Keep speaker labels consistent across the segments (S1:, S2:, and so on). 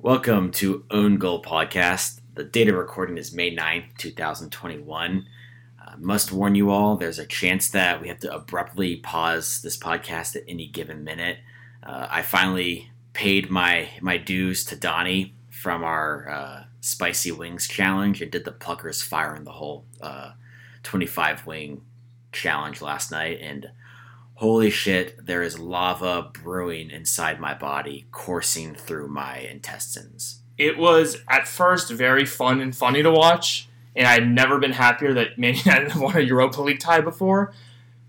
S1: Welcome to Own Goal Podcast. The date of recording is May 9th, 2021. Uh, must warn you all, there's a chance that we have to abruptly pause this podcast at any given minute. Uh, I finally paid my, my dues to Donnie from our uh, Spicy Wings challenge and did the Pluckers Fire in the Hole uh, 25 wing challenge last night. And holy shit, there is lava brewing inside my body, coursing through my intestines.
S2: It was at first very fun and funny to watch, and I'd never been happier that Man United won a Europa League tie before.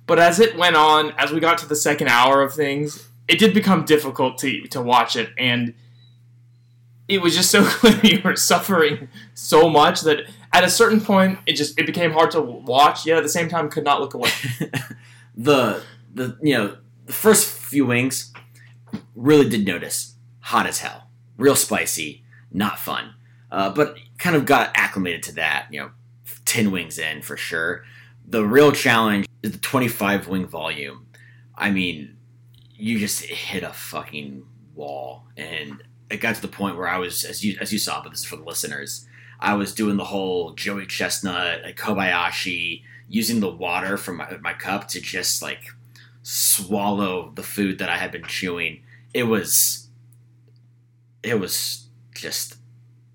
S2: But as it went on, as we got to the second hour of things, it did become difficult to, to watch it, and it was just so clear you were suffering so much that at a certain point it just it became hard to watch, yet at the same time could not look away.
S1: the the you know the first few wings really did notice hot as hell, real spicy, not fun. Uh, but kind of got acclimated to that. You know, ten wings in for sure. The real challenge is the twenty-five wing volume. I mean, you just hit a fucking wall, and it got to the point where I was, as you as you saw, but this is for the listeners. I was doing the whole Joey Chestnut, like Kobayashi, using the water from my, my cup to just like swallow the food that I had been chewing. It was it was just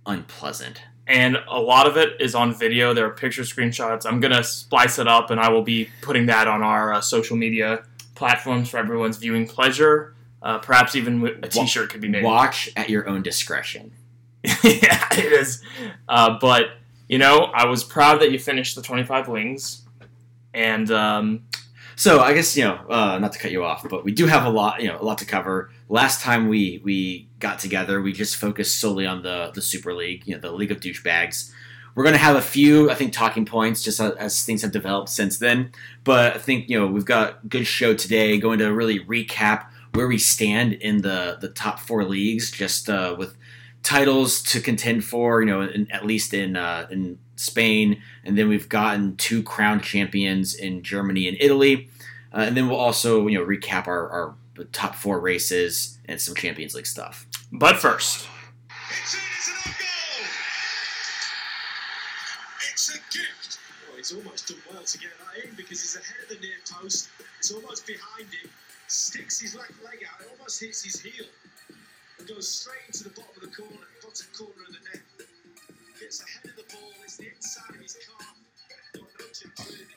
S1: unpleasant.
S2: and a lot of it is on video. There are picture screenshots. I'm gonna splice it up, and I will be putting that on our uh, social media platforms for everyone's viewing pleasure. Uh, perhaps even a T-shirt could be made.
S1: Watch at your own discretion.
S2: yeah, it is. Uh, but you know, I was proud that you finished the 25 wings, and um,
S1: So I guess you know, uh, not to cut you off, but we do have a lot, you know, a lot to cover. Last time we we got together, we just focused solely on the the Super League, you know, the League of Douchebags. We're going to have a few, I think, talking points just as, as things have developed since then. But I think you know we've got a good show today, going to really recap where we stand in the the top four leagues, just uh, with titles to contend for. You know, in, at least in uh, in Spain, and then we've gotten two crown champions in Germany and Italy. Uh, and then we'll also, you know, recap our, our top four races and some Champions League stuff.
S2: but first,
S3: It's it's an own goal! It's a gift!
S4: Well, he's almost done well to get that in because he's ahead of the near post. It's almost behind him. Sticks his left leg out. It almost hits his heel. And goes straight into the bottom of the corner, bottom corner of the net. Gets ahead of the ball. It's the inside of his calf. Got no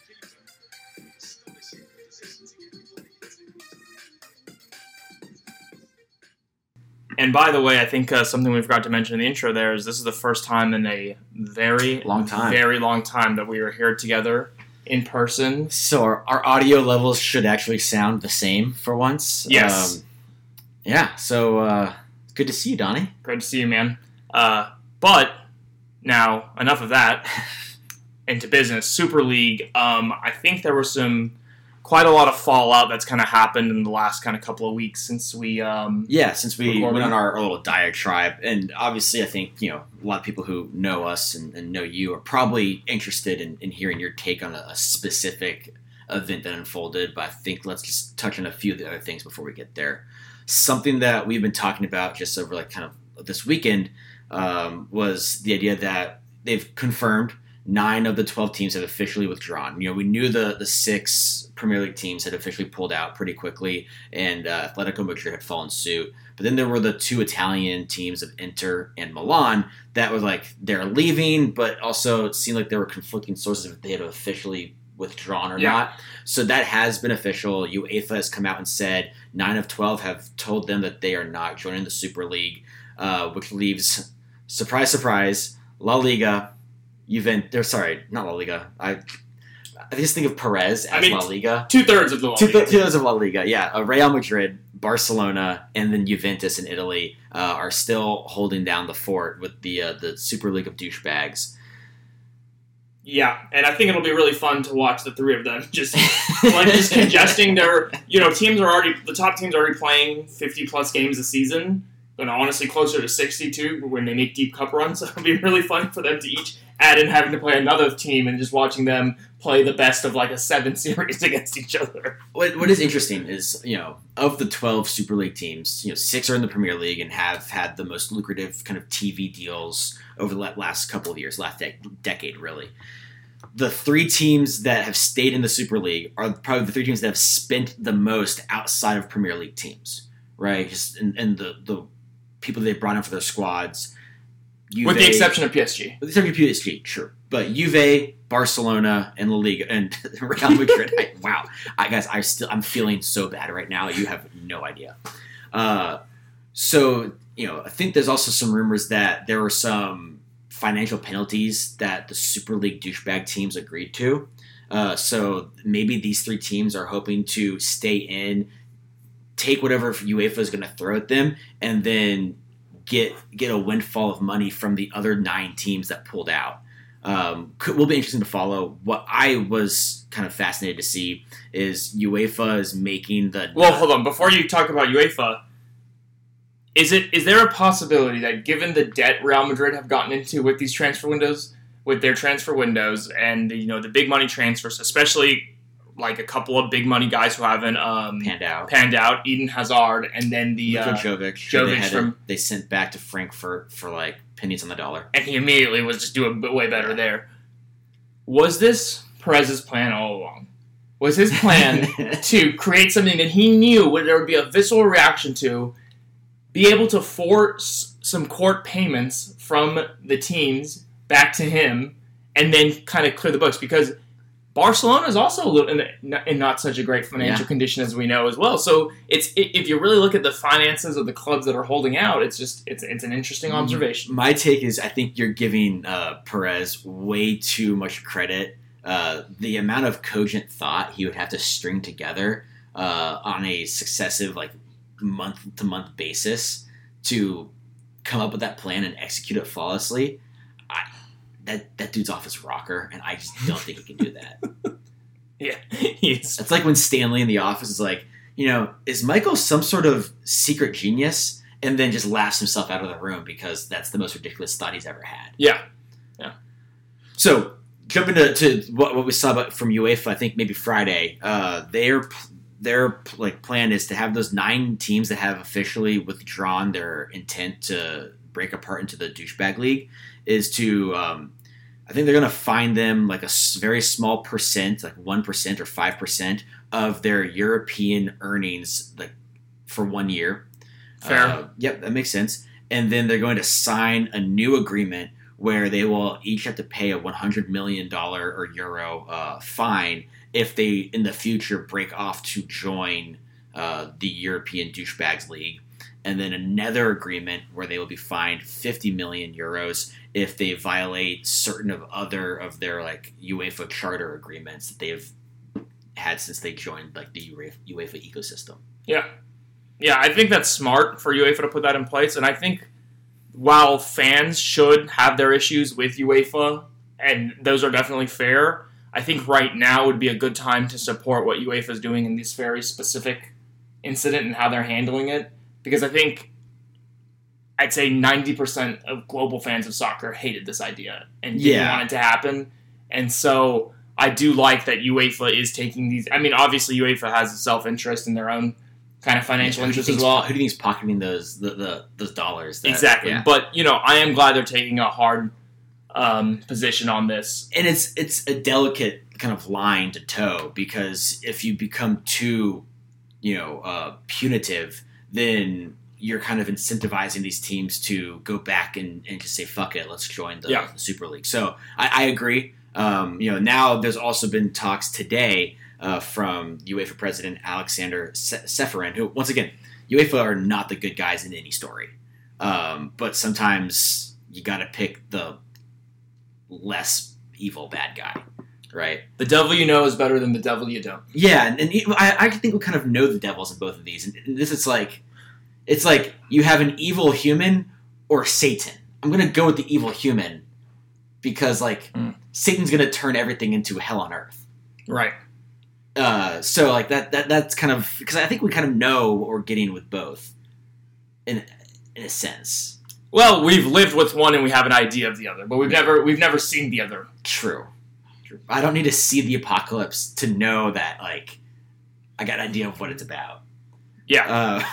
S2: and by the way, I think uh, something we forgot to mention in the intro there is this is the first time in a very
S1: Long time.
S2: very long time that we are here together in person.
S1: So our, our audio levels should actually sound the same for once.
S2: Yes.
S1: Um, yeah. So uh, good to see you, Donnie.
S2: Great to see you, man. Uh, but now, enough of that. Into business. Super League. Um, I think there was some quite a lot of fallout that's kind of happened in the last kind of couple of weeks since we. Um,
S1: Yeah, since we
S2: Recording.
S1: went on our, our little diatribe, and obviously, I think you know a lot of people who know us and, and know you are probably interested in, in hearing your take on a, a specific event that unfolded. But I think let's just touch on a few of the other things before we get there. Something that we've been talking about just over like kind of this weekend um, was the idea that they've confirmed nine of the 12 teams have officially withdrawn. You know, we knew the, the six Premier League teams had officially pulled out pretty quickly, and uh, Atletico Madrid had fallen suit. But then there were the two Italian teams of Inter and Milan that were like they're leaving, but also it seemed like there were conflicting sources if they had officially withdrawn or
S2: Yeah.
S1: not. So that has been official. UEFA has come out and said nine of 12 have told them that they are not joining the Super League, uh, which leaves, surprise, surprise, La Liga, Juventus. They're sorry, not La Liga. I I just think of Perez as
S2: I mean,
S1: La Liga.
S2: Two thirds of the
S1: Two,
S2: league.
S1: two thirds of La Liga, yeah. Uh, Real Madrid, Barcelona, and then Juventus in Italy uh, are still holding down the fort with the uh, the Super League of douchebags.
S2: Yeah, and I think it'll be really fun to watch the three of them just like just congesting their. You know, teams are already the top teams are already playing fifty plus games a season, and honestly closer to 62 when they make deep cup runs. It'll be really fun for them to each add in having to play another team and just watching them play the best of like a seven series against each other.
S1: What, what is interesting is, you know, of the 12 Super League teams, you know, six are in the Premier League and have had the most lucrative kind of TV deals over the last couple of years, last de- decade, really. The three teams that have stayed in the Super League are probably the three teams that have spent the most outside of Premier League teams, right? Just and, and the the people they brought in for their squads.
S2: With the exception of PSG.
S1: with the exception of PSG, sure. But Juve, Barcelona, and La Liga, and Real Madrid. I, wow, I guys, I still I'm feeling so bad right now. You have no idea. Uh, so you know, I think there's also some rumors that there were some financial penalties that the Super League douchebag teams agreed to. Uh, so maybe these three teams are hoping to stay in, take whatever UEFA is going to throw at them, and then get get a windfall of money from the other nine teams that pulled out. Um, could, will be interesting to follow. What I was kind of fascinated to see is UEFA is making the
S2: Well, hold on. Before you talk about UEFA, is it is there a possibility that given the debt Real Madrid have gotten into with these transfer windows, with their transfer windows, and you know the big money transfers, especially like a couple of big money guys who haven't um,
S1: panned out.
S2: panned out, Eden Hazard, and then the uh,
S1: Jovic, who they,
S2: from-
S1: to- they sent back to Frankfurt for like pennies on the dollar.
S2: and he immediately was just doing way better there. Was this Perez's plan all along? Was his plan to create something that he knew would there would be a visceral reaction to, be able to force some court payments from the teams back to him, and then kind of clear the books because Barcelona is also a little in, in not such a great financial
S1: Yeah.
S2: condition as we know as well. So it's if you really look at the finances of the clubs that are holding out, it's just it's it's an interesting
S1: Mm.
S2: observation.
S1: My take is I think you're giving uh, Perez way too much credit. Uh, the amount of cogent thought he would have to string together uh, on a successive like month to month basis to come up with that plan and execute it flawlessly. That that dude's off his rocker, and I just don't think he can do that.
S2: Yeah, he's
S1: It's like when Stanley in the office is like, you know, is Michael some sort of secret genius? And then just laughs himself out of the room because that's the most ridiculous thought he's ever had.
S2: Yeah, yeah.
S1: So jumping to, to what, what we saw about, from UEFA, I think maybe Friday, uh, their their like plan is to have those nine teams that have officially withdrawn their intent to break apart into the douchebag league is to um, I think they're going to find them like a very small percent, like one percent or five percent of their European earnings, like for one year.
S2: Fair.
S1: Uh, yep, that makes sense. And then they're going to sign a new agreement where they will each have to pay a 100 million dollar or euro uh, fine if they in the future break off to join uh, the European douchebags league. And then another agreement where they will be fined 50 million euros if they violate certain of other of their like UEFA charter agreements that they've had since they joined like the UEFA ecosystem.
S2: Yeah. Yeah, I think that's smart for UEFA to put that in place. And I think while fans should have their issues with UEFA, and those are definitely fair, I think right now would be a good time to support what UEFA is doing in this very specific incident and how they're handling it. Because I think I'd say 90% of global fans of soccer hated this idea and didn't
S1: Yeah.
S2: want it to happen. And so I do like that UEFA is taking these. I mean, obviously, UEFA has a self interest in their own kind of financial
S1: you
S2: interest as well.
S1: Who do you think's pocketing those the, the those dollars? that-
S2: exactly.
S1: yeah.
S2: But, you know, I am glad they're taking a hard um, position on this.
S1: and it's it's a delicate kind of line to toe because if you become too, you know, uh, punitive, then you're kind of incentivizing these teams to go back and, and just say fuck it, let's join the,
S2: Yeah.
S1: the Super League. So I, I agree. Um, you know, now there's also been talks today uh, from UEFA President Alexander Se- Seferin, who once again, UEFA are not the good guys in any story, um, but sometimes you got to pick the less evil bad guy, right?
S2: The devil you know is better than the devil you don't.
S1: Yeah, and, and I, I think we kind of know the devils in both of these. And this is like, it's like you have an evil human or Satan. I'm gonna go with the evil human because like
S2: Mm.
S1: Satan's gonna turn everything into hell on earth.
S2: Right.
S1: Uh, so like that that that's kind of because I think we kind of know what we're getting with both, and in a sense.
S2: Well, we've lived with one and we have an idea of the other, but we've never we've never seen the other.
S1: True. I don't need to see the apocalypse to know that like I got an idea of what it's about.
S2: Yeah,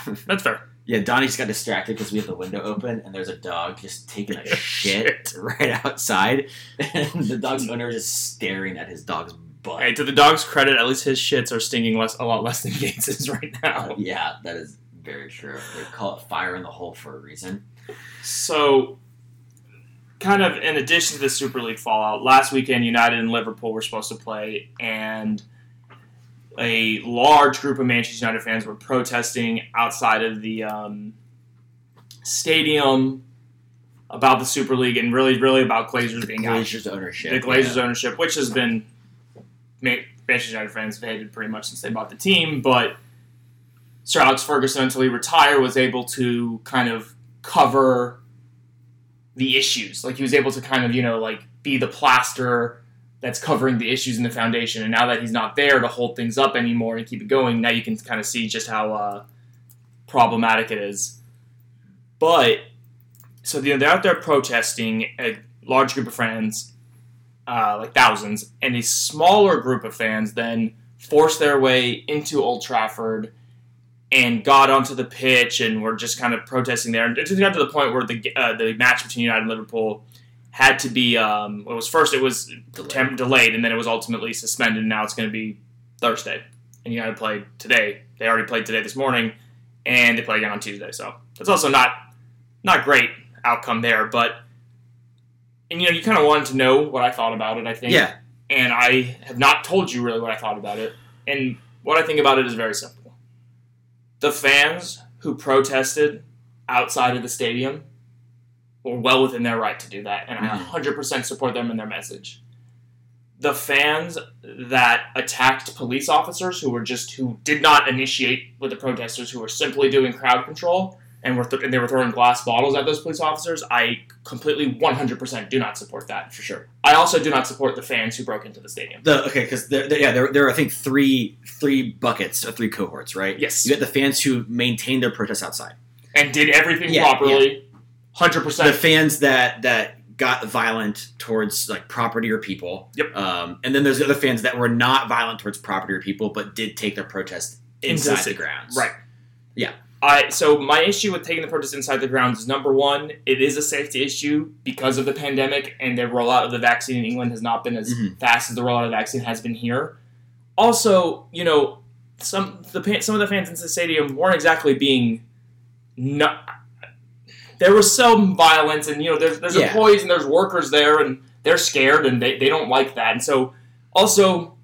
S1: Uh,
S2: that's fair.
S1: yeah, Donnie just got distracted because we have the window open and there's a dog just taking a shit right outside, and the dog's owner is just staring at his dog's butt.
S2: Hey, to the dog's credit, at least his shits are stinging less a lot less than Gates's right
S1: Uh,
S2: now.
S1: yeah, that is very true. They call it fire in the hole for a reason.
S2: So, kind of in addition to the Super League fallout, last weekend United and Liverpool were supposed to play, and a large group of Manchester United fans were protesting outside of the um, stadium about the Super League and really, really about Glazers being out.
S1: Glazers ownership.
S2: the Glazers
S1: yeah.
S2: ownership, which has been Manchester United fans have hated pretty much since they bought the team. But Sir Alex Ferguson, until he retired, was able to kind of cover the issues. Like he was able to kind of you know like be the plaster that's covering the issues in the foundation. And now that he's not there to hold things up anymore and keep it going, now you can kind of see just how uh, problematic it is. But so you know, they're out there protesting. A large group of fans, uh, like thousands, and a smaller group of fans then force their way into Old Trafford and got onto the pitch and were just kind of protesting there. And it just got to the point where the uh, the match between United and Liverpool had to be. Um, it was first it was
S1: Delayed.
S2: temp- delayed, and then it was ultimately suspended. And now it's going to be Thursday, and United played today. They already played today this morning, and they play again on Tuesday. So that's also not not great outcome there, but. And you know, you kind of wanted to know what I thought about it. I think,
S1: Yeah,
S2: and I have not told you really what I thought about it. And what I think about it is very simple. The fans who protested outside of the stadium were well within their right to do that, and I
S1: Mhm.
S2: 100% support them in their message. The fans that attacked police officers who were just who did not initiate with the protesters who were simply doing crowd control and were th- and they were throwing glass bottles at those police officers, I completely 100% do not support that.
S1: for sure.
S2: I also do not support the fans who broke into the stadium.
S1: The okay, because yeah, there, there are I think three three buckets or three cohorts, right?
S2: Yes.
S1: You get the fans who maintained their protests outside.
S2: And did everything
S1: Yeah,
S2: properly. Hundred
S1: The
S2: percent.
S1: The fans that that got violent towards like property or people.
S2: Yep.
S1: Um, and then there's the other fans that were not violent towards property or people, but did take their protest inside
S2: the,
S1: grounds.
S2: Right.
S1: Yeah.
S2: I so my issue with taking the protest inside the grounds is number one, it is a safety issue because of the pandemic and the rollout of the vaccine in England has not been as
S1: Mhm.
S2: fast as the rollout of the vaccine has been here. Also, you know, some the some of the fans in the stadium weren't exactly being not. There was some violence, and you know, there's there's
S1: Yeah.
S2: employees and there's workers there, and they're scared and they, they don't like that, and so also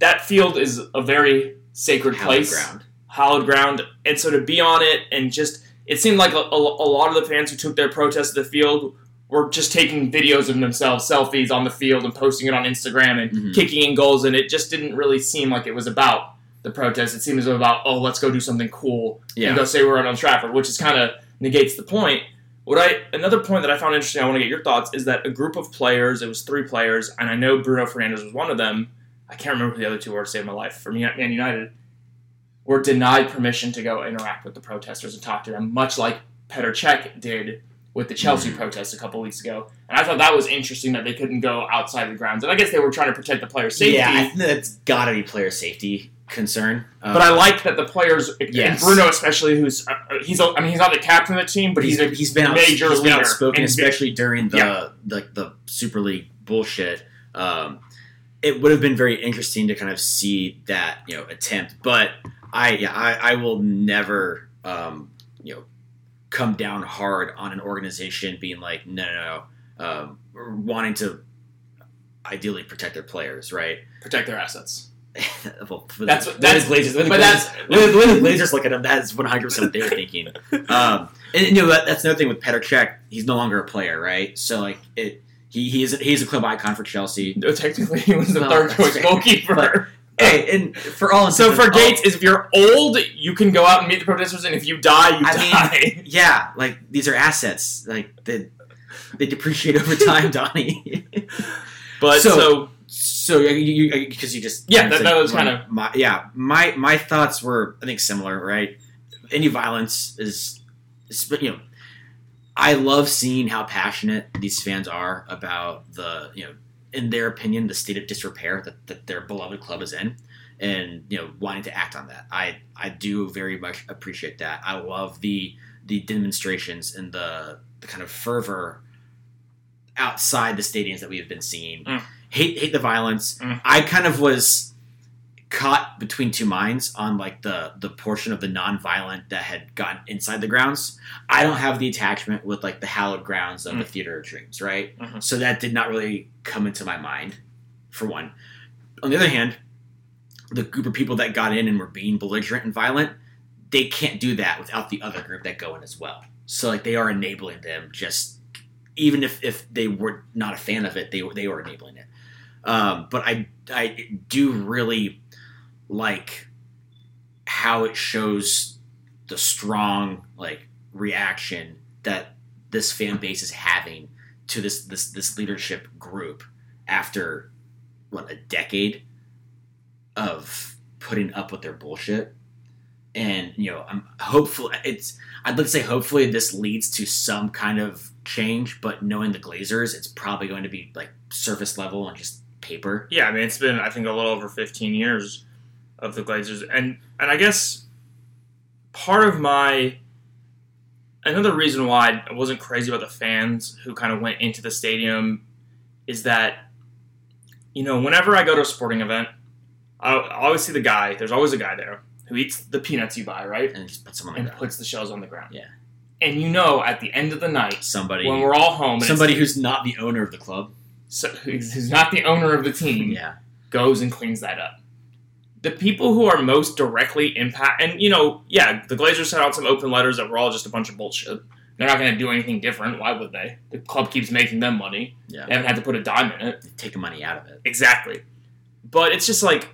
S2: that field is a very sacred
S1: Hallowed
S2: place
S1: ground.
S2: Hallowed ground, and so to be on it and just it seemed like a, a, a lot of the fans who took their protest to the field were just taking videos of themselves, selfies on the field, and posting it on Instagram and
S1: Mhm.
S2: kicking in goals, and it just didn't really seem like it was about the protest. It seemed as though about oh let's go do something cool
S1: Yeah.
S2: and go say we're on Old Trafford, which is kind of negates the point. What I another point that I found interesting, I want to get your thoughts, is that a group of players, it was three players, and I know Bruno Fernandes was one of them. I can't remember who the other two were to save my life for me, Man United, were denied permission to go interact with the protesters and talk to them, much like Petr Cech did with the Chelsea
S1: Mhm.
S2: protest a couple weeks ago. And I thought that was interesting that they couldn't go outside the grounds. And I guess they were trying to protect the player's safety.
S1: Yeah, I think that's got to be player safety concern. Um,
S2: But I like that the players,
S1: Yes.
S2: and Bruno especially, who's uh, he's a, I mean he's not the captain of the team, but he's,
S1: he's
S2: a
S1: he's been out,
S2: major
S1: he's been outspoken, especially during the
S2: Yeah.
S1: like the Super League bullshit. Um, it would have been very interesting to kind of see that you know attempt, but I yeah I, I will never um, you know come down hard on an organization being like no no no um, wanting to ideally protect their players right.
S2: protect their assets.
S1: well,
S2: That's-
S1: Glazers, when the
S2: but that's-
S1: when, when the Glazers look at him, that is one hundred percent what they're thinking. Um, and you know that, that's another thing with Petr Cech. He's no longer a player, right? So like it, he he's he's a club icon for Chelsea.
S2: No, technically, he was the
S1: Well,
S2: third choice goalkeeper.
S1: Hey, and for all
S2: so for Gates, is if you're old, you can go out and meet the protesters, and if you die, you
S1: I mean,
S2: die.
S1: yeah, like these are assets. Like they they depreciate over time, Donnie.
S2: but
S1: so-
S2: so,
S1: so you because you, just
S2: Yeah, that- that was kinda-
S1: my yeah my my thoughts were I think similar, right? Any violence is, is you know I love seeing how passionate these fans are about the, you know, in their opinion, the state of disrepair that, that their beloved club is in, and you know, wanting to act on that. I I do very much appreciate that. I love the the demonstrations and the the kind of fervor outside the stadiums that we have been seeing.
S2: Mm.
S1: Hate hate the violence.
S2: Mm.
S1: I kind of was caught between two minds on like the the portion of the non-violent that had gotten inside the grounds. I don't have the attachment with like the hallowed grounds of the
S2: Mm.
S1: theater of dreams, right?
S2: Mhm.
S1: So that did not really come into my mind, for one. On the other hand, the group of people that got in and were being belligerent and violent, they can't do that without the other group that go in as well. So like they are enabling them just even if, if they were not a fan of it, they were they were enabling it. Um, but I I do really like how it shows the strong like reaction that this fan base is having to this this this leadership group after what a decade of putting up with their bullshit. And you know i'm hopeful it's i'd like to say hopefully this leads to some kind of change but knowing the glazers it's probably going to be like surface level and just paper.
S2: Yeah, I mean it's been I think a little over 15 years of the Glazers, and and I guess part of my another reason why I wasn't crazy about the fans who kind of went into the stadium is that you know whenever I go to a sporting event, I, I always see the guy. There's always a guy there who eats the peanuts you buy, right,
S1: and just put some on the
S2: and
S1: ground.
S2: puts the shells on the ground.
S1: Yeah.
S2: and you know at the end of the night
S1: somebody
S2: when we're all home, and
S1: somebody who's not the owner of the club
S2: so, who's who's not the owner of the team,
S1: yeah
S2: goes and cleans that up. The people who are most directly impact, and you know, yeah, the Glazers sent out some open letters that were all just a bunch of bullshit. They're not going to do anything different. Why would they? The club keeps making them money.
S1: yeah
S2: They haven't had to put a dime in it.
S1: taking money out of it
S2: Exactly. But it's just like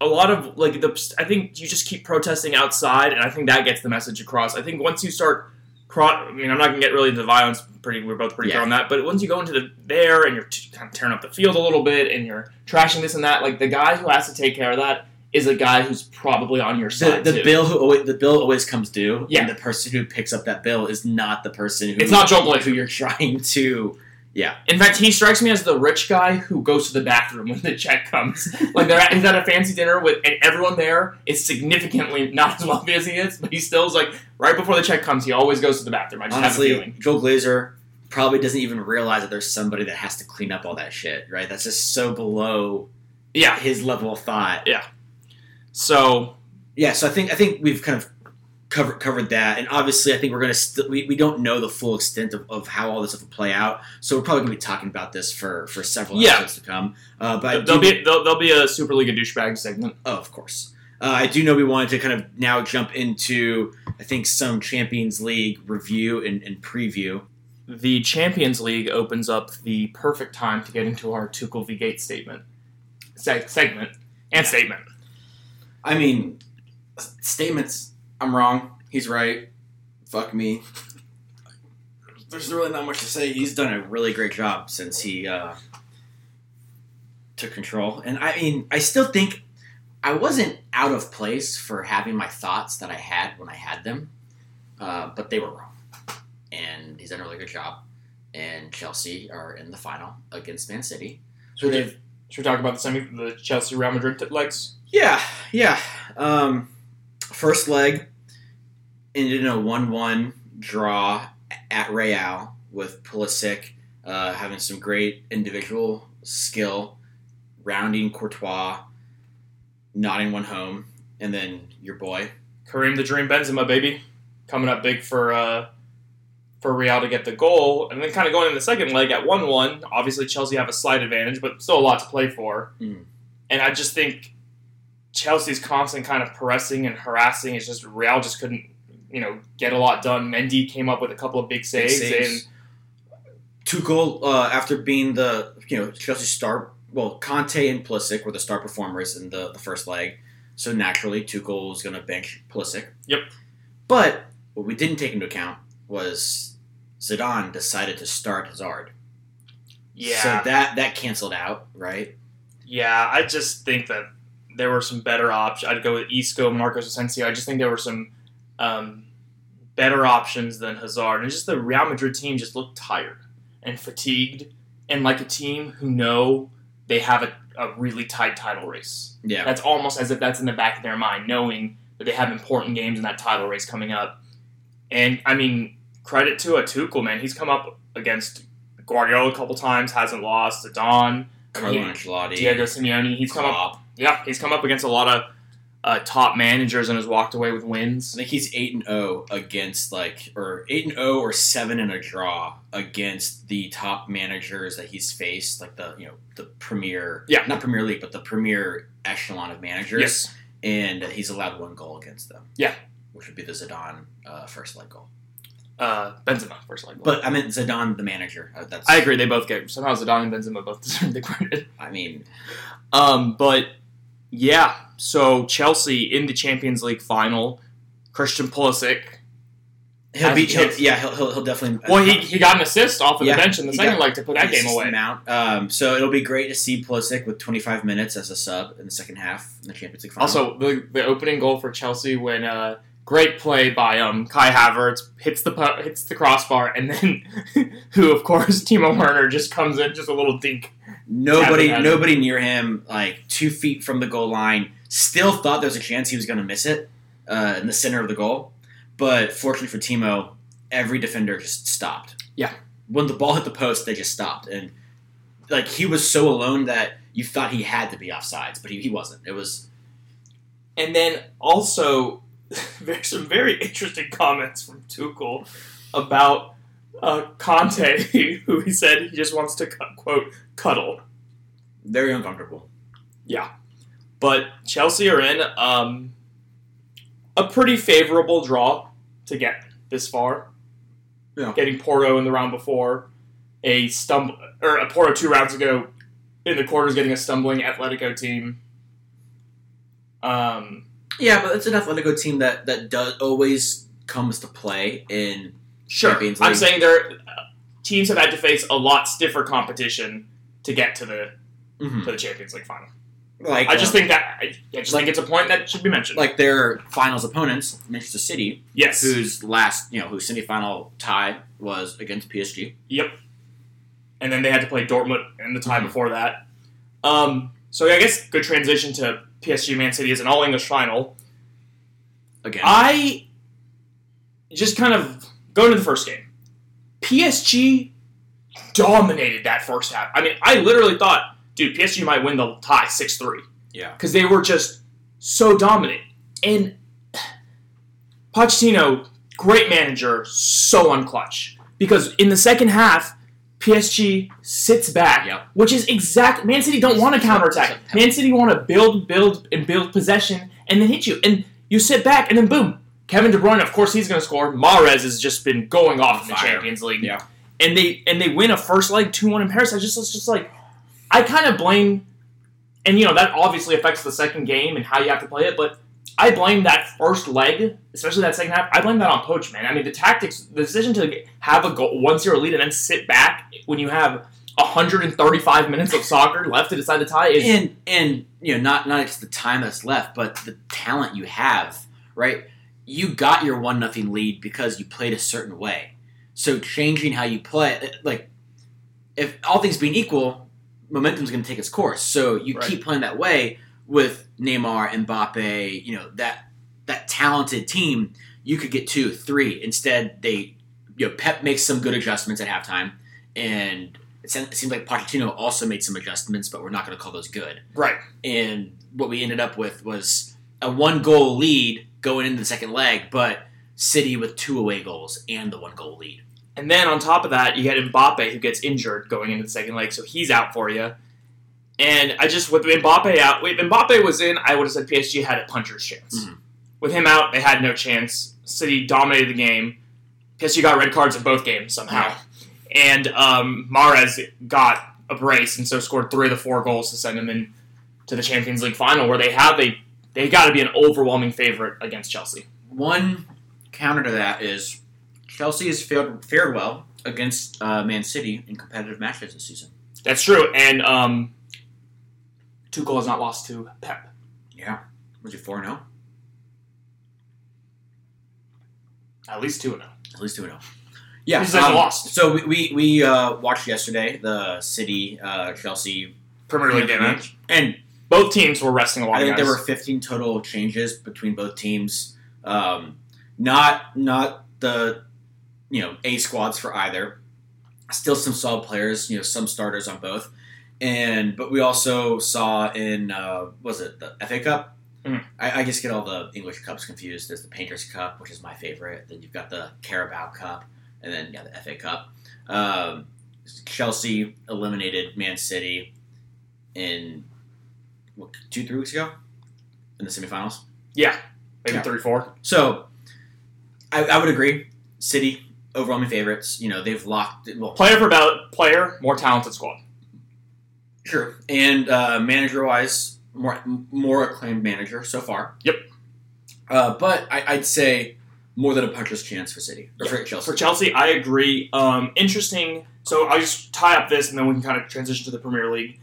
S2: a lot of like the. I think you just keep protesting outside, and I think that gets the message across. I think once you start. I mean, I'm not gonna get really into the violence. Pretty, we're both pretty
S1: Yeah.
S2: clear on that. But once you go into the there and you're t- kind of tearing up the field a little bit, and you're trashing this and that, like the guy who has to take care of that is a guy who's probably on your side
S1: the
S2: too.
S1: bill who always, the bill always comes due
S2: Yeah.
S1: and the person who picks up that bill is not the person who
S2: It's not Joel Glazer.
S1: who you're trying to Yeah.
S2: In fact, he strikes me as the rich guy who goes to the bathroom when the check comes. like they're at, he's at a fancy dinner with, and everyone there is significantly not as wealthy as he is, but he still is like right before the check comes, he always goes to the bathroom. I just have a
S1: honestly
S2: feeling.
S1: Joel Glazer probably doesn't even realize that there's somebody that has to clean up all that shit right that's just so below
S2: Yeah.
S1: his level of thought
S2: So
S1: yeah so I think I think we've kind of covered covered that and obviously I think we're gonna st- we, we don't know the full extent of, of how all this stuff will play out so we're probably gonna be talking about this for for several
S2: Yeah.
S1: episodes to come uh, but
S2: there'll
S1: do-
S2: be there'll, there'll be a Super League of douchebag segment.
S1: Oh, of course. Uh, I do know we wanted to kind of now jump into, I think, some Champions League review and, and preview.
S2: The Champions League opens up the perfect time to get into our Tuchel v Gate statement, Se- segment, and statement.
S1: I mean, statements. I'm wrong. He's right. Fuck me. There's really not much to say. He's done a really great job since he uh, took control. And I mean, I still think I wasn't out of place for having my thoughts that I had when I had them, uh, but they were wrong. And he's done a really good job. And Chelsea are in the final against Man City.
S2: Should we, should we talk about the semi, the Chelsea Real Madrid legs?
S1: Yeah, yeah. Um, first leg ended in a one-one draw at Real with Pulisic uh, having some great individual skill, rounding Courtois, nodding one home, and then your boy.
S2: Karim the Dream Benzema, baby, coming up big for uh, for Real to get the goal, and then kind of going in the second leg at one one. Obviously, Chelsea have a slight advantage, but still a lot to play for.
S1: Mm.
S2: And I just think Chelsea's constant kind of pressing and harassing. It's just Real just couldn't, you know, get a lot done. Mendy came up with a couple of big saves,
S1: saves. Tuchel, uh, after being the you know Chelsea star, well, Kanté and Pulisic were the star performers in the, the first leg, so naturally Tuchel was going to bench Pulisic.
S2: Yep.
S1: But what we didn't take into account was Zidane decided to start Hazard.
S2: yeah,
S1: So that that canceled out, right?
S2: Yeah, I just think that there were some better options. I'd go with Isco, Marcos Asensio. I just think there were some um, better options than Hazard, and just the Real Madrid team just looked tired and fatigued, and like a team who know they have a, a really tight title race.
S1: Yeah.
S2: That's almost as if that's in the back of their mind, knowing that they have important games in that title race coming up. And I mean, credit to a Tuchel man. He's come up against Guardiola a couple times, hasn't lost. Zidane,
S1: Carlo Ancelotti.
S2: Diego Simeone. He's come up. Yeah, he's come up against a lot of uh, top managers and has walked away with wins.
S1: I think he's eight and zero against like, or eight and zero or seven and a draw against the top managers that he's faced, like the you know the premier,
S2: Yeah.
S1: not Premier League, but the premier echelon of managers.
S2: Yes.
S1: and he's allowed one goal against them.
S2: Yeah.
S1: which would be the Zidane uh, first leg goal.
S2: Uh, Benzema first leg. Goal.
S1: But I meant Zidane, the manager. Uh, that's
S2: I agree. They both get somehow Zidane and Benzema both deserve the credit.
S1: I mean,
S2: Um, but yeah, so Chelsea in the Champions League final, Christian Pulisic.
S1: he'll
S2: beat.
S1: He'll, yeah, he'll, he'll, he'll definitely.
S2: Well, he, he got an assist off of
S1: Yeah,
S2: the bench in the second leg to put that game away.
S1: Amount. Um, so it'll be great to see Pulisic with 25 minutes as a sub in the second half in the Champions League final.
S2: Also, the, the opening goal for Chelsea when uh, great play by um, Kai Havertz hits the pu- hits the crossbar, and then who of course Timo Werner just comes in just a little dink.
S1: Nobody, nobody near him, like two feet from the goal line, still thought there was a chance he was going to miss it uh, in the center of the goal. But fortunately for Timo, every defender just stopped.
S2: Yeah.
S1: When the ball hit the post, they just stopped, and like he was so alone that you thought he had to be offsides, but he, he wasn't. It was
S2: And then also there's some very interesting comments from Tuchel about uh, Kanté, who he said he just wants to quote cuddle.
S1: very uncomfortable.
S2: Yeah, but Chelsea are in um, a pretty favorable draw to get this far.
S1: Yeah.
S2: Getting Porto in the round before, a stumble or a Porto two rounds ago in the quarters, getting a stumbling Atletico team. Um,
S1: Yeah, but it's an Atletico team that that does always comes to play in
S2: sure, I'm saying their teams have had to face a lot stiffer competition to get to the
S1: Mhm.
S2: to the Champions League final.
S1: like
S2: I just
S1: uh,
S2: think that I, I just think it's a point that should be mentioned.
S1: like their finals opponents, Manchester City,
S2: yes,
S1: whose last you know whose semifinal tie was against PSG.
S2: Yep. And then they had to play Dortmund in the tie
S1: Mhm.
S2: before that. Um, so I guess good transition to PSG Man City is an all English final.
S1: Again,
S2: I just kind of go to the first game. PSG dominated that first half. I mean, I literally thought, dude, PSG might win the tie 6 3
S1: yeah,
S2: because they were just so dominant. And Pochettino, great manager, so unclutch. Because in the second half, PSG sits back,
S1: Yep.
S2: which is exact. Man City don't want to counterattack. Man City want to build, build, and build possession, and then hit you. And you sit back, and then boom, Kevin De Bruyne. Of course, he's going to score. Mahrez has just been going off in the
S1: Fire.
S2: Champions League
S1: yeah.
S2: and they and they win a first leg two one in Paris. I just it's just like I kind of blame, and you know that obviously affects the second game and how you have to play it. But I blame that first leg, especially that second half. I blame that on Poch, man. I mean the tactics, the decision to have a goal, one zero lead and then sit back when you have 135 minutes of soccer left to decide the tie is
S1: and and you know not not just the time that's left, but the talent you have. Right, you got your one nothing lead because you played a certain way. So changing how you play, like if all things being equal, momentum's going to take its course. So you
S2: Right.
S1: keep playing that way with Neymar, Mbappe, you know that that talented team. You could get two, three. Instead, they you know Pep makes some good adjustments at halftime, and it seems, like Pochettino also made some adjustments, but we're not going to call those good.
S2: right.
S1: And what we ended up with was a one goal lead going into the second leg, but City with two away goals and the one goal lead.
S2: And then on top of that, you get Mbappe who gets injured going into the second leg, so he's out for you. And I just with Mbappe out, if Mbappe was in, I would have said PSG had a puncher's chance.
S1: Mhm.
S2: With him out, they had no chance. City dominated the game. PSG got red cards in both games somehow, and um, Mahrez got a brace and so scored three of the four goals to send them in to the Champions League final, where they have they they got to be an overwhelming favorite against Chelsea.
S1: One counter to that is Chelsea has fared, fared well against uh, Man City in competitive matches this season.
S2: That's true, and um, Tuchel has not lost to Pep.
S1: Yeah. Was he 4 0?
S2: At least two and oh.
S1: At least two and zero. Yeah,
S2: Who's that lost?
S1: So we we, we uh, watched yesterday the City uh, Chelsea
S2: Premier League
S1: match. and
S2: Both teams were resting a lot
S1: I think
S2: guys.
S1: there were 15 total changes between both teams. Um, not not the you know A squads for either. Still some solid players, you know, some starters on both. And but we also saw in uh, was it the FA Cup?
S2: Mhm.
S1: I, I just get all the English cups confused. There's the Painters Cup, which is my favorite. Then you've got the Carabao Cup, and then yeah, the FA Cup. Um, Chelsea eliminated Man City in what, two, three weeks ago in the semifinals.
S2: yeah, maybe
S1: Yeah.
S2: three, four.
S1: So I, I would agree. City overwhelming favorites. You know they've locked well,
S2: Player for ballot, player, more talented squad.
S1: sure, and uh, manager wise, more more acclaimed manager so far.
S2: Yep.
S1: Uh, but I, I'd say more than a puncher's chance for City or for Chelsea.
S2: For Chelsea, I agree. Um, interesting. So I'll just tie up this, and then we can kind of transition to the Premier League.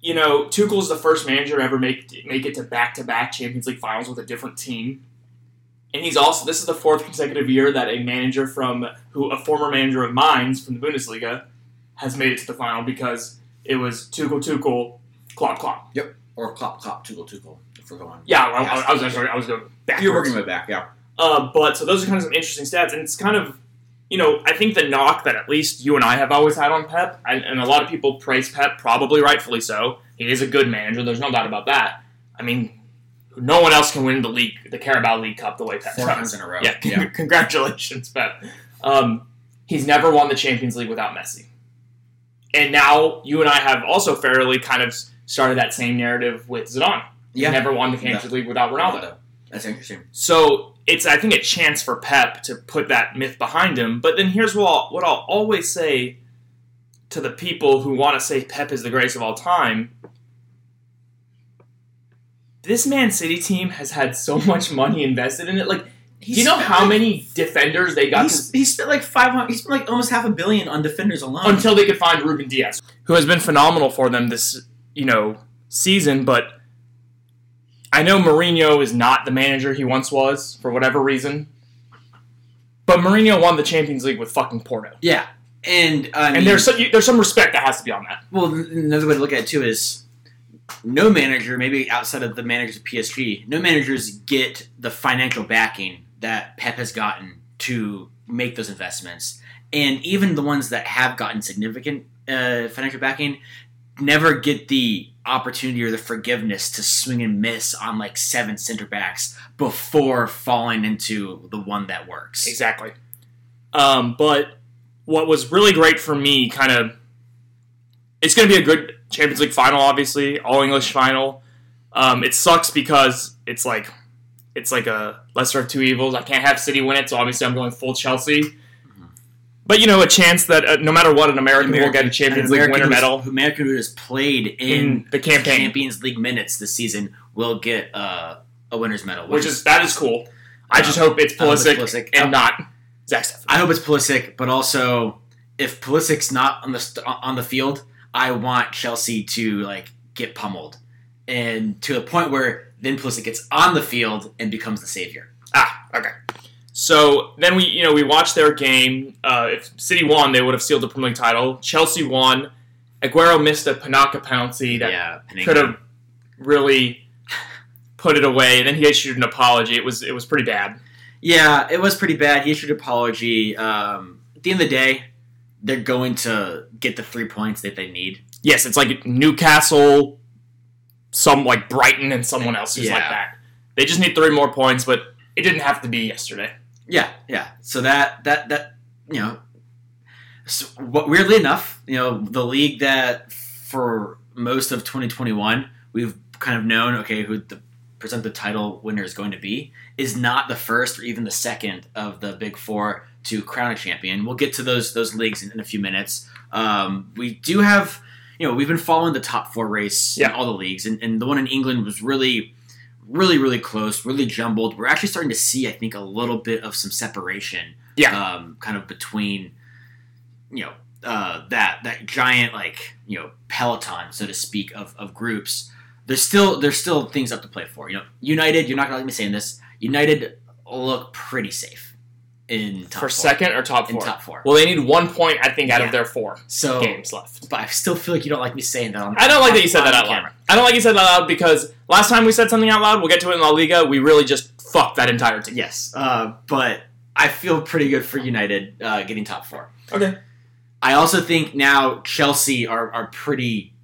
S2: You know, Tuchel's the first manager to ever make make it to back to back Champions League finals with a different team, and he's also this is the fourth consecutive year that a manager from who a former manager of Mainz from the Bundesliga has made it to the final because it was Tuchel Tuchel Klopp Klopp. Yep.
S1: Or Klopp Klopp Tuchel Tuchel if we're going.
S2: Yeah, I, I, I was sorry, I was going backwards.
S1: You're working my back, yeah.
S2: Uh, but so those are kind of some interesting stats, and it's kind of, you know, I think the knock that at least you and I have always had on Pep, and, and a lot of people praise Pep, probably rightfully so. He is a good manager. There's no doubt about that. I mean, no one else can win the league, the Carabao League Cup, the way Pep
S1: Four times in a row.
S2: Yeah,
S1: yeah.
S2: congratulations, Pep. Um, he's never won the Champions League without Messi, and now you and I have also fairly kind of started that same narrative with Zidane. He
S1: Yeah.
S2: never won the Champions League without Ronaldo.
S1: That's interesting.
S2: So it's I think a chance for Pep to put that myth behind him. But then here's what I'll, what I'll always say to the people who want to say Pep is the greatest of all time. This Man City team has had so much money invested in it. Like, do you know how
S1: like-
S2: many defenders they got
S1: He's,
S2: to,
S1: he spent like five hundred. He spent like almost half a billion on defenders alone.
S2: until they could find Ruben Dias, who has been phenomenal for them this you know season. But I know Mourinho is not the manager he once was for whatever reason. But Mourinho won the Champions League with fucking Porto,
S1: yeah, and I mean,
S2: and there's some, there's some respect that has to be on that.
S1: Well, another way to look at it too is no manager, maybe outside of the managers of PSG, no managers get the financial backing that Pep has gotten to make those investments. And even the ones that have gotten significant uh, financial backing never get the opportunity or the forgiveness to swing and miss on like seven center backs before falling into the one that works.
S2: Exactly. Um, but what was really great for me, kind of, it's going to be a good Champions League final, obviously, all English final. Um, it sucks because it's like it's like a lesser of two evils. I can't have City win it, so obviously I'm going full Chelsea. But you know, a chance that uh, no matter what, an American, will get a Champions League
S1: American
S2: winner medal
S1: who- American who has played in,
S2: in the campaign,
S1: Champions League minutes this season will get uh, a winner's medal,
S2: which is that is cool. I just hope it's
S1: I hope it's
S2: Pulisic,
S1: Pulisic.
S2: and not Zach Steffen.
S1: I hope it's Pulisic, but also if Pulisic's not on the st- on the field, I want Chelsea to like get pummeled, and to a point where then Pulisic gets on the field and becomes the savior.
S2: Ah, okay. So then we, you know, we watched their game. Uh, if City won, they would have sealed the Premier League title. Chelsea won. Aguero missed a Panenka penalty that
S1: yeah,
S2: could have really put it away. And then he issued an apology. It was it was pretty bad.
S1: Yeah, it was pretty bad. He issued an apology. Um, at the end of the day, they're going to get the three points that they need.
S2: Yes, it's like Newcastle, some like Brighton, and someone else who's like that. They just need three more points, but it didn't have to be yesterday.
S1: Yeah, yeah. So that that that you know, so what, weirdly enough, you know, the league that for most of 2021 we've kind of known okay who the present the title winner is going to be is not the first or even the second of the big four to crown a champion. We'll get to those those leagues in, in a few minutes. Um, we do have you know we've been following the top four race
S2: Yeah.
S1: in all the leagues, and, and the one in England was really really really close, really jumbled. We're actually starting to see I think a little bit of some separation
S2: Yeah.
S1: um, kind of between you know uh, that that giant like you know peloton so to speak of, of groups there's still there's still things up to play for you know united you're not gonna let me saying this united look pretty safe in top
S2: for
S1: four.
S2: second or top four?
S1: in top four.
S2: Well, they need one point, I think, out
S1: Yeah.
S2: of their four
S1: so,
S2: games left.
S1: but I still feel like you don't like me saying that. On,
S2: I don't like that you said that out
S1: camera.
S2: loud. I don't like you said that out loud because last time we said something out loud, we'll get to it in La Liga. We really just fucked that entire team.
S1: Yes, uh, but I feel pretty good for United uh, getting top four.
S2: Okay.
S1: I also think now Chelsea are, are pretty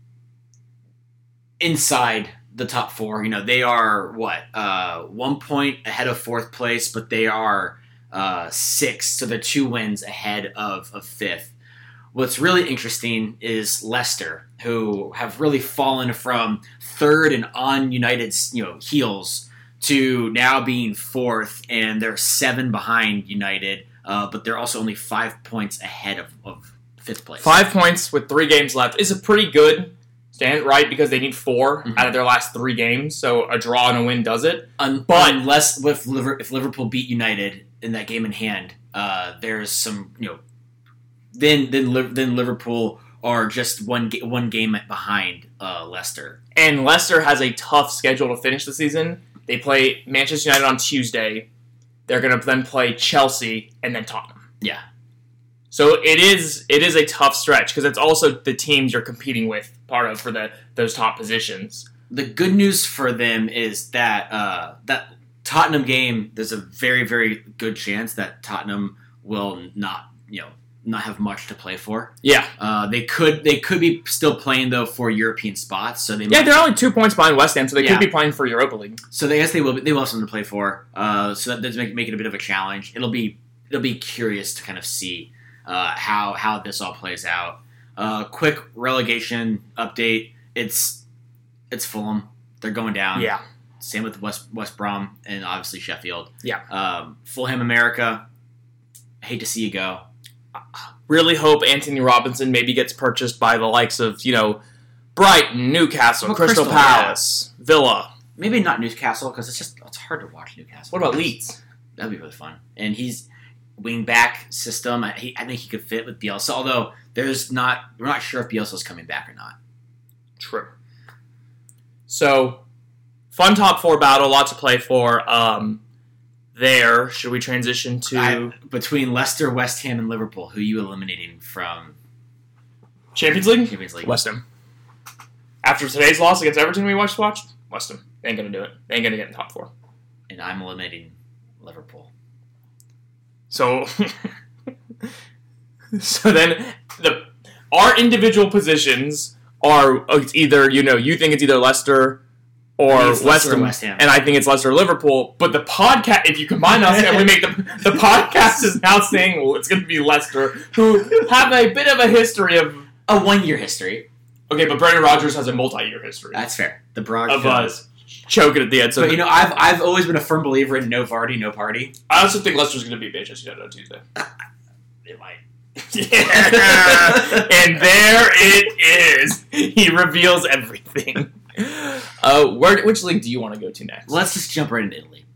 S1: inside the top four. You know, they are what uh, one point ahead of fourth place, but they are uh, sixth, so they're two wins ahead of, of fifth. What's really interesting is Leicester, who have really fallen from third and on United's you know heels to now being fourth, and they're seven behind United, uh, but they're also only five points ahead of, of fifth place.
S2: Five points with three games left is a pretty good stand, right? Because they need 4
S1: Mhm.
S2: out of their last three games, so a draw and a win does it.
S1: Un-
S2: But-
S1: unless if Liverpool beat United in that game in hand, uh, there's some you know, then then then Liverpool are just one one game behind uh, Leicester.
S2: And Leicester has a tough schedule to finish the season. They play Manchester United on Tuesday. They're going to then play Chelsea and then Tottenham.
S1: Yeah.
S2: So it is it is a tough stretch because it's also the teams you're competing with part of for the those top positions.
S1: The good news for them is that uh, that Tottenham game. There's a very very good chance that Tottenham will not you know not have much to play for.
S2: Yeah,
S1: Uh, they could they could be still playing though for European spots, so they
S2: yeah,
S1: might
S2: they're only two points behind West Ham, so they
S1: Yeah.
S2: could be playing for Europa League.
S1: So they I guess they will they will have something to play for. Uh, so that does make, make it a bit of a challenge. It'll be it'll be curious to kind of see uh, how how this all plays out. Uh, quick relegation update. It's it's Fulham. They're going down.
S2: Yeah,
S1: Same with West West Brom and obviously Sheffield.
S2: Yeah.
S1: Um, Fulham America. Hate to see you go.
S2: really hope Antonee Robinson maybe gets purchased by the likes of you know Brighton, Newcastle,
S1: Well,
S2: Crystal,
S1: Crystal, yeah.
S2: Palace, Villa.
S1: Maybe not Newcastle because it's just it's hard to watch Newcastle.
S2: What about Leeds?
S1: That'd be really fun. And he's wing back system. I, he, I think he could fit with Bielsa. Although there's not, we're not sure if Bielsa's coming back or not.
S2: True. So, fun top four battle, lot to play for. Um, there, should we transition to
S1: I- between Leicester, West Ham, and Liverpool, who are you eliminating from
S2: Champions League?
S1: Champions League?
S2: West Ham. After today's loss against Everton, we watched watched West Ham. They ain't gonna do it. They ain't gonna get in top four.
S1: And I'm eliminating Liverpool.
S2: So, so then the our individual positions are it's either you know you think it's either Leicester or West
S1: Leicester
S2: Ham,
S1: West Ham.
S2: and I think it's Leicester or Liverpool. But the podcast, if you combine us and we make the the podcast is now saying well it's going to be Leicester, who have a bit of a history of
S1: A one year history.
S2: okay, but Brendan Rodgers has a multi-year history
S1: That's fair. The broad
S2: of us choking at the end. So
S1: But you know, I've I've always been a firm believer in no Vardy, no party.
S2: I also think Leicester's going to beat Manchester United on Tuesday.
S1: It might.
S2: Yeah. and there it is. He reveals everything. Uh, where, which league do you want to go to next?
S1: Let's just jump right into Italy.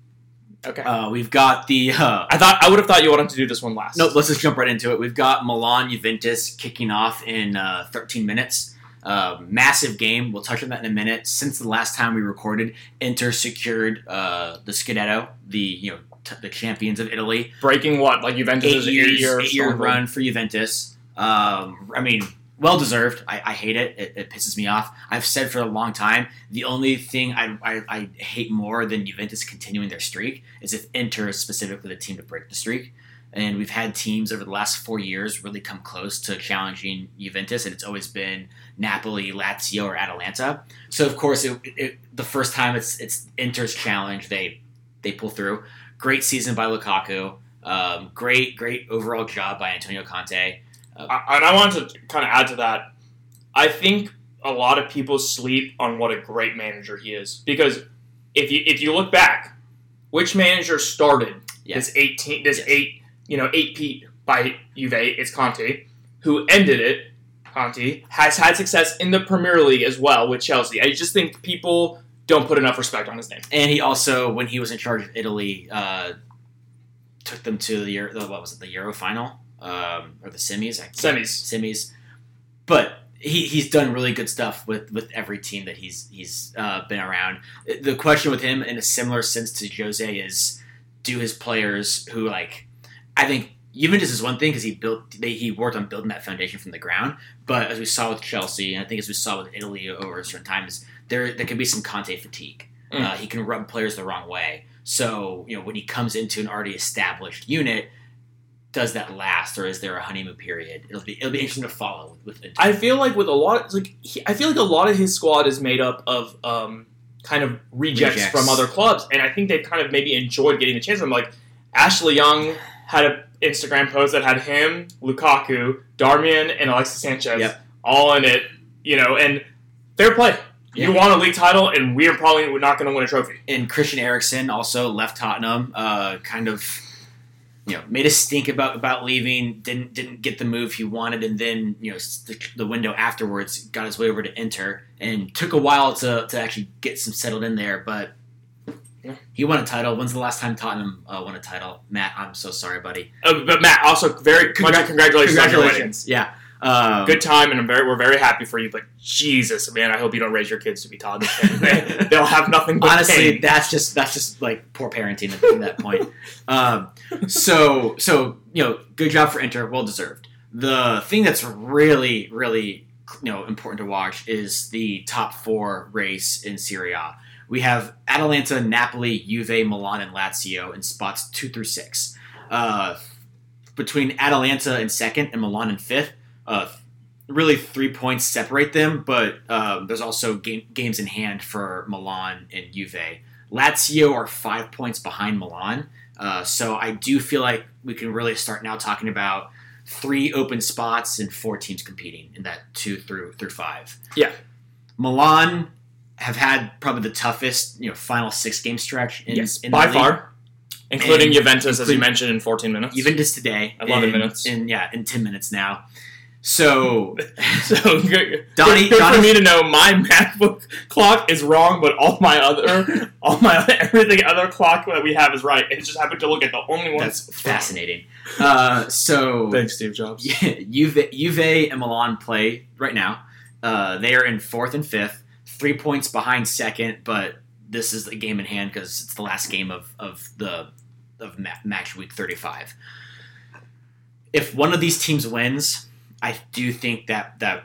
S2: okay.
S1: Uh, we've got the. Uh,
S2: I thought I would have thought you wanted to do this one last.
S1: No, let's just jump right into it. We've got Milan Juventus kicking off in uh, 13 minutes. Uh, massive game. We'll touch on that in a minute. Since the last time we recorded, Inter secured uh, the Scudetto, the you know t- the champions of Italy.
S2: breaking what like Juventus
S1: Eight
S2: is
S1: years,
S2: eight year
S1: eight year run for Juventus. Um, I mean, well deserved. I, I hate it. it. It pisses me off. I've said for a long time the only thing I, I, I hate more than Juventus continuing their streak is if Inter is specifically the team to break the streak. And we've had teams over the last four years really come close to challenging Juventus, and it's always been Napoli, Lazio, or Atalanta. So of course, it, it, the first time it's it's Inter's challenge, they they pull through. Great season by Lukaku. Um, great, great overall job by Antonio Conte.
S2: I, and I wanted to kind of add to that. I think a lot of people sleep on what a great manager he is because if you if you look back, which manager started
S1: Yeah.
S2: this eighteen this
S1: Yes.
S2: eight you know eight Pete by Juve? It's Conte who ended it. Conte has had success in the Premier League as well with Chelsea. I just think people don't put enough respect on his name.
S1: And he also, when he was in charge of Italy, uh, took them to the Euro, the- what was it, the Euro final um, or the semis? I can't-
S2: Semis.
S1: semis. But he, he's done really good stuff with, with every team that he's he's uh, been around. The question with him, in a similar sense to Jose, is do his players who like I think Juventus is one thing because he built they, he worked on building that foundation from the ground. But as we saw with Chelsea, and I think as we saw with Italy over certain times, there there can be some Conte fatigue.
S2: Mm.
S1: Uh, he can rub players the wrong way. So you know when he comes into an already established unit, does that last or is there a honeymoon period? It'll be it'll be interesting to follow with. with
S2: I feel like with a lot, it's like he, I feel like a lot of his squad is made up of um, kind of rejects,
S1: Rejects.
S2: from other clubs, and I think they've kind of maybe enjoyed getting the chance. I'm like Ashley Young had an Instagram post that had him, Lukaku, Darmian, and Alexis Sanchez
S1: Yep.
S2: all in it. You know, and fair play. You
S1: Yeah.
S2: want a league title, and we are probably not going to win a trophy.
S1: and Christian Eriksen also left Tottenham. Uh, kind of, you know, made a stink about about leaving. Didn't didn't get the move he wanted, and then you know the, the window afterwards got his way over to Inter, and took a while to to actually get some settled in there. But
S2: Yeah.
S1: he won a title. When's the last time Tottenham uh, won a title? Matt, I'm so sorry, buddy.
S2: Uh, but Matt, also very
S1: Congra-
S2: much congratulations, on your wedding.
S1: Congratulations. Yeah. Um,
S2: Good time, and I'm very we're very happy for you. But Jesus, man, I hope you don't raise your kids to be fans. They- They'll have nothing but
S1: honestly
S2: pain.
S1: that's just that's just like poor parenting at, at that point um, so so you know good job for inter well deserved the thing that's really really you know important to watch is the top four race in Serie A. we have Atalanta Napoli Juve Milan and Lazio in spots two through six uh, between Atalanta in second and Milan in fifth uh, really three points separate them, but um, there's also game, games in hand for Milan and Juve. Lazio are five points behind Milan, uh, so I do feel like we can really start now talking about three open spots and four teams competing in that two through through five.
S2: Yeah.
S1: Milan have had probably the toughest you know final six game stretch in,
S2: yes,
S1: in
S2: by
S1: league.
S2: far, including
S1: And-
S2: Juventus, as you mentioned, in 14 minutes.
S1: Juventus today,
S2: 11
S1: in-
S2: minutes.
S1: in yeah, in ten minutes now. So
S2: so good,
S1: Donnie-
S2: good, good for me to know my MacBook clock is wrong, but all my other, all my other, everything other clock that we have is right. It just happened to look at the only one.
S1: that's fascinating. Uh, so
S2: Thanks, Steve Jobs.
S1: Yeah, Juve, Juve and Milan play right now. Uh, they are in fourth and fifth, three points behind second, but this is the game in hand because it's the last game of, of the of ma- match week 35. If one of these teams wins, I do think that that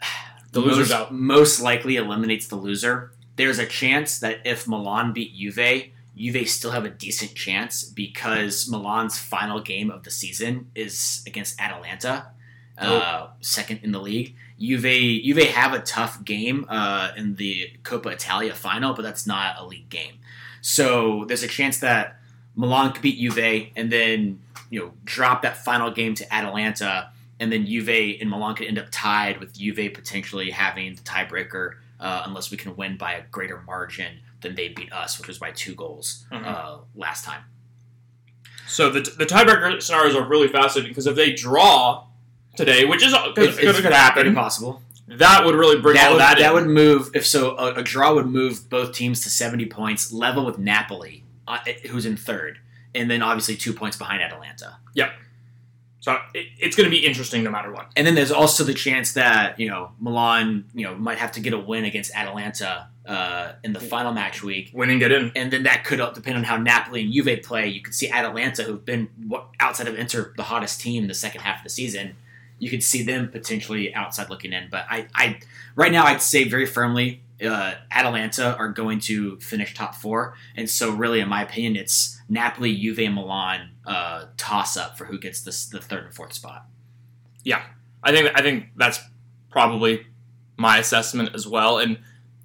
S2: The loser's
S1: most,
S2: out.
S1: most likely eliminates the loser. There's a chance that if Milan beat Juve, Juve still have a decent chance because Milan's final game of the season is against Atalanta, uh, second in the league. Juve Juve have a tough game uh, in the Coppa Italia final, but that's not a league game. So there's a chance that Milan could beat Juve and then you know drop that final game to Atalanta, and then Juve and Milan could end up tied with Juve potentially having the tiebreaker uh, unless we can win by a greater margin than they beat us, which was by two goals
S2: Mhm.
S1: uh, last time.
S2: So the, the tiebreaker scenarios are really fascinating because if they draw today, which is
S1: It's- it's
S2: could happen,
S1: possible.
S2: that would really bring
S1: that
S2: all
S1: would,
S2: that,
S1: that, would move if so. A, a draw would move both teams to seventy points, level with Napoli, uh, who's in third, and then obviously two points behind Atalanta.
S2: So it, it's going to be interesting no matter what.
S1: And then there's also the chance that you know Milan, you know, might have to get a win against Atalanta uh, in the final match week,
S2: Win and get in.
S1: and then that could depend on how Napoli and Juve play. You could see Atalanta, who've been outside of Inter the hottest team the second half of the season. You could see them potentially outside looking in, but I, I right now I'd say very firmly uh, Atalanta are going to finish top four, and so really, in my opinion, it's Napoli, Juve, and Milan uh, toss up for who gets this, the third and fourth spot.
S2: Yeah, I think I think that's probably my assessment as well. And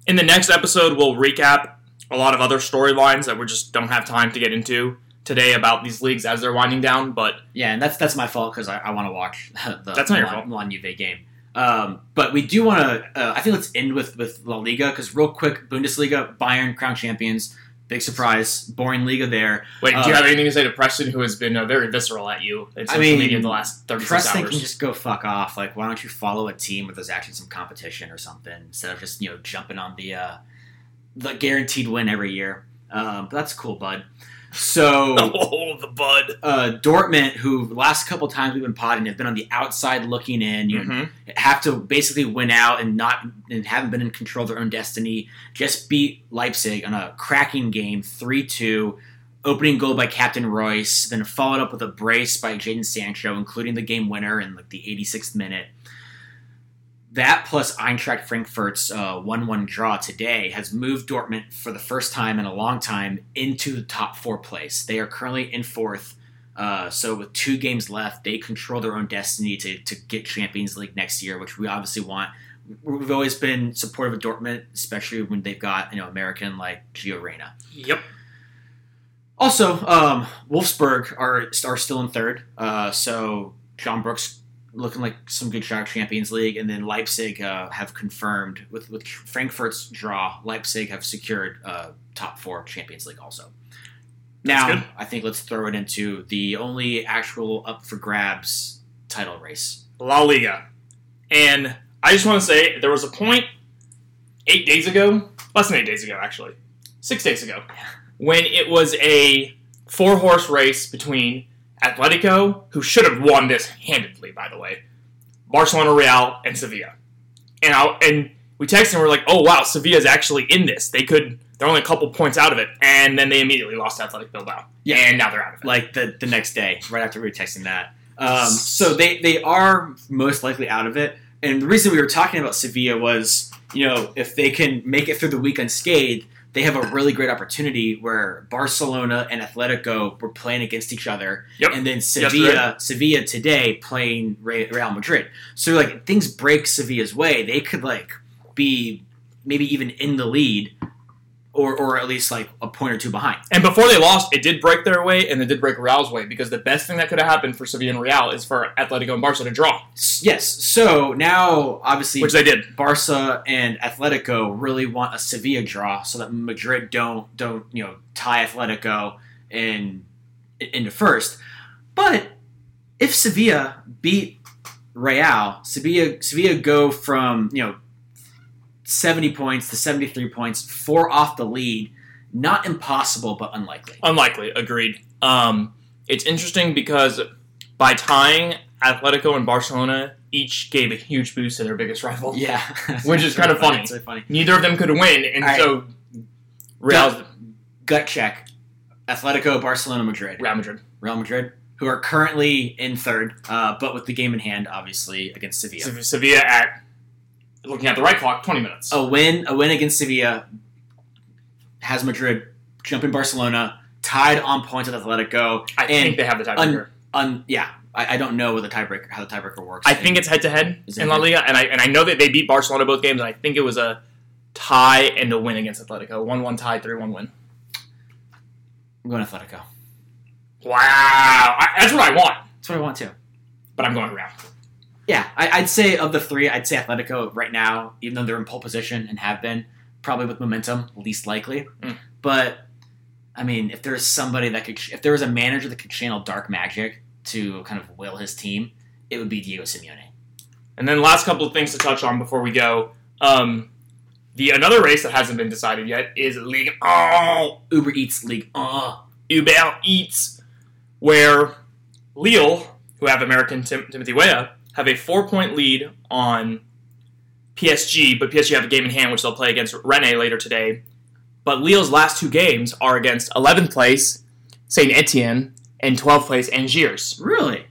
S2: in the next episode, we'll recap a lot of other storylines that we just don't have time to get into today about these leagues as they're winding down. But
S1: Yeah, and that's that's my fault because I, I want to watch the
S2: That's not your
S1: Milan,
S2: fault.
S1: Milan Juve game. Um, but we do want to. Uh, I think let's end with with La Liga because real quick, Bundesliga, Bayern crown champions, big surprise, boring Liga there.
S2: wait, do
S1: Uh,
S2: you have anything to say to Preston, who has been uh, very visceral at you in
S1: I
S2: social
S1: mean,
S2: media the last thirty six
S1: Preston
S2: hours?
S1: can just go fuck off. Like, why don't you follow a team where there's actually some competition or something instead of just you know jumping on the uh, the guaranteed win every year. Um, but that's cool, bud. So
S2: oh, the bud.
S1: uh, Dortmund, who the last couple times we've been potting have been on the outside looking in. You know,
S2: Mhm.
S1: have to basically win out and not and haven't been in control of their own destiny. Just beat Leipzig on a cracking game, three two. opening goal by Captain Reus, then followed up with a brace by Jadon Sancho, including the game winner in like the 86th minute. That plus Eintracht Frankfurt's uh, 1-1 draw today has moved Dortmund for the first time in a long time into the top four place. They are currently in fourth. Uh, so with two games left, they control their own destiny to, to get Champions League next year, which we obviously want. We've always been supportive of Dortmund, especially when they've got you know American like Gio Reyna.
S2: Yep.
S1: Also, um, Wolfsburg are are still in third. Uh, so John Brooks looking like some good shot Champions League, and then Leipzig uh, have confirmed with with Frankfurt's draw. Leipzig have secured uh, top four Champions League also.
S2: That's
S1: Now,
S2: good.
S1: I think let's throw it into the only actual up for grabs title race.
S2: La Liga. And I just want to say there was a point eight days ago, less than eight days ago, actually, six days ago, when it was a four horse race between Atletico, who should have won this handedly, by the way, Barcelona, Real, and Sevilla. And I, and we texted and we're like, oh wow, Sevilla's actually in this. They could. They're only a couple points out of it, and then they immediately lost to Athletic Bilbao.
S1: Yeah.
S2: and now they're out of it.
S1: like the the next day, right after we were texting that. Um, so they they are most likely out of it. And the reason we were talking about Sevilla was, you know, if they can make it through the week unscathed, they have a really great opportunity where Barcelona and Atletico were playing against each other,
S2: Yep.
S1: and then Sevilla Sevilla today playing Real Madrid. So like things break Sevilla's way, they could like be maybe even in the lead, or or at least like a point or two behind.
S2: And before they lost, it did break their way, and it did break Real's way because the best thing that could have happened for Sevilla and Real is for Atletico and Barca to draw,
S1: Yes. So now, obviously,
S2: which they did.
S1: Barca and Atletico really want a Sevilla draw, so that Madrid don't don't you know tie Atletico in into first. But if Sevilla beat Real, Sevilla Sevilla go from you know seventy points to seventy three points, four off the lead. Not impossible, but unlikely.
S2: Unlikely, agreed. Um, it's interesting because by tying Atletico and Barcelona, each gave a huge boost to their biggest rival.
S1: Yeah,
S2: Which is kind of funny.
S1: Really funny.
S2: Neither of them could win, and
S1: right.
S2: so Real,
S1: Gut check: Atletico, Barcelona, Madrid.
S2: Real Madrid,
S1: Real Madrid, who are currently in third, uh, but with the game in hand, obviously against Sevilla.
S2: Sevilla at looking at the right clock, twenty minutes.
S1: A win, a win against Sevilla has Madrid jumping Barcelona, tied on points with Atletico.
S2: I think they have the tiebreaker.
S1: Un, yeah, I, I don't know what the tiebreaker, how the tiebreaker works.
S2: I think it's head to head in La Liga, and I and I know that they beat Barcelona both games, and I think it was a tie and a win against Atletico, one one tie, three one win.
S1: I'm going Atletico.
S2: Wow, I, that's what I want,
S1: That's what I want to.
S2: but I'm going Real.
S1: Yeah, I, I'd say of the three, I'd say Atletico right now, even though they're in pole position and have been, probably with momentum, least likely.
S2: Mm.
S1: But I mean, if there's somebody that could, if there was a manager that could channel dark magic to kind of will his team, it would be Diego Simeone.
S2: And then last couple of things to touch on before we go. Um, the another race that hasn't been decided yet is League Oh
S1: Uber Eats League. Uh,
S2: Uber Eats, where Lille, who have American Tim- Timothy Weah, have a four point lead on PSG, but PSG have a game in hand which they'll play against Rennes later today. But Lille's last two games are against 11th place Saint Etienne and 12th place Angers.
S1: really?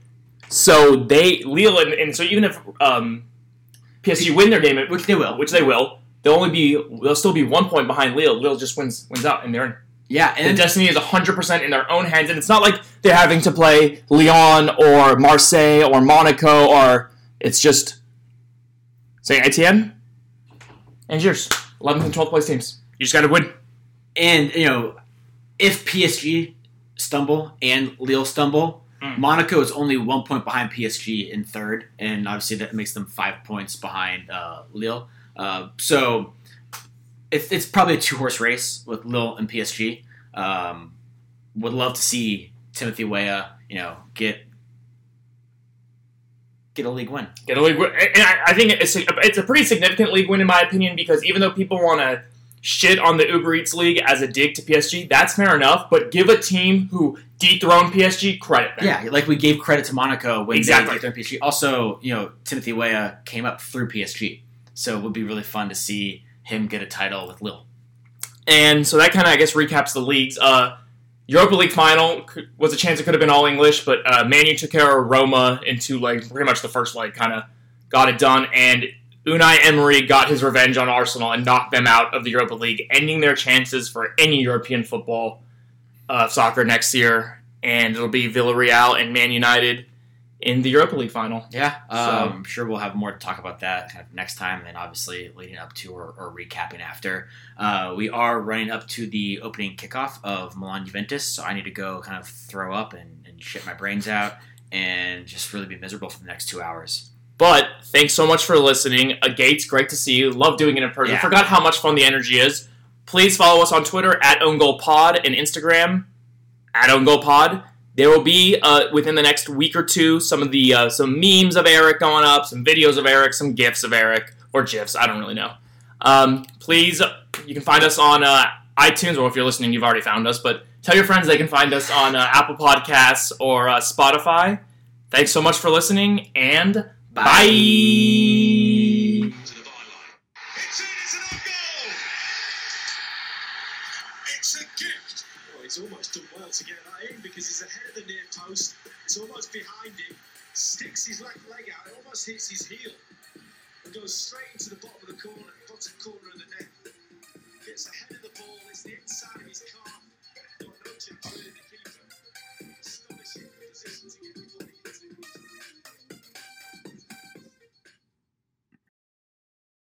S2: So they Lille and, and so even if um, PSG win their game,
S1: Which they will.
S2: which they will, they'll only be they'll still be one point behind Lille. Lille just wins wins out, and they're in.
S1: Yeah,
S2: The
S1: and
S2: destiny is 100% in their own hands, and it's not like they're having to play Lyon or Marseille or Monaco, or it's just say Saint Etienne, Angers, 11th and 12th place teams. You just got to win.
S1: and you know, if PSG stumble and Lille stumble,
S2: Mm.
S1: Monaco is only one point behind PSG in third, and obviously that makes them five points behind uh, Lille. Uh, so it's, it's probably a two horse race with Lille and PSG. Um, would love to see Timothy Weah, you know, get get a league win.
S2: Get a league win. And I, I think it's a, it's a pretty significant league win, in my opinion, because even though people want to shit on the Uber Eats League as a dig to PSG, that's fair enough, but give a team who dethroned PSG credit. there.
S1: Yeah, like we gave credit to Monaco when
S2: Exactly.
S1: they their PSG. Also, you know, Timothy Weah came up through PSG, so it would be really fun to see him get a title with Lille.
S2: And so that kind of, I guess, recaps the leagues. Uh, Europa League final was a chance it could have been all English, but uh, Manu took care of Roma into like pretty much the first leg, kind of got it done, and Unai Emery got his revenge on Arsenal and knocked them out of the Europa League, ending their chances for any European football, uh, soccer next year, and it'll be Villarreal and Man United in the Europa League final.
S1: Yeah,
S2: So-
S1: um, I'm sure we'll have more to talk about that kind of next time, and obviously leading up to or, or recapping after. Uh, we are running up to the opening kickoff of Milan Juventus, so I need to go kind of throw up and, and shit my brains out and just really be miserable for the next two hours.
S2: But thanks so much for listening. Uh, Gates, great to see you. Love doing it in person.
S1: Yeah.
S2: Forgot how much fun the energy is. Please follow us on Twitter at OwnGoalPod and Instagram at OwnGoalPod. There will be uh, within the next week or two some of the uh, some memes of Eric going up, some videos of Eric, some gifs of Eric or gifs. I don't really know. Um, please, you can find us on uh, iTunes, or if you're listening, you've already found us. But tell your friends they can find us on uh, Apple Podcasts or uh, Spotify. Thanks so much for listening, and bye.
S3: to It's
S4: almost behind him, sticks his left leg out, almost hits his heel, and goes straight into the bottom of the corner, bottom corner of the net. Gets ahead of the ball, it's the inside of his calf. Got no chance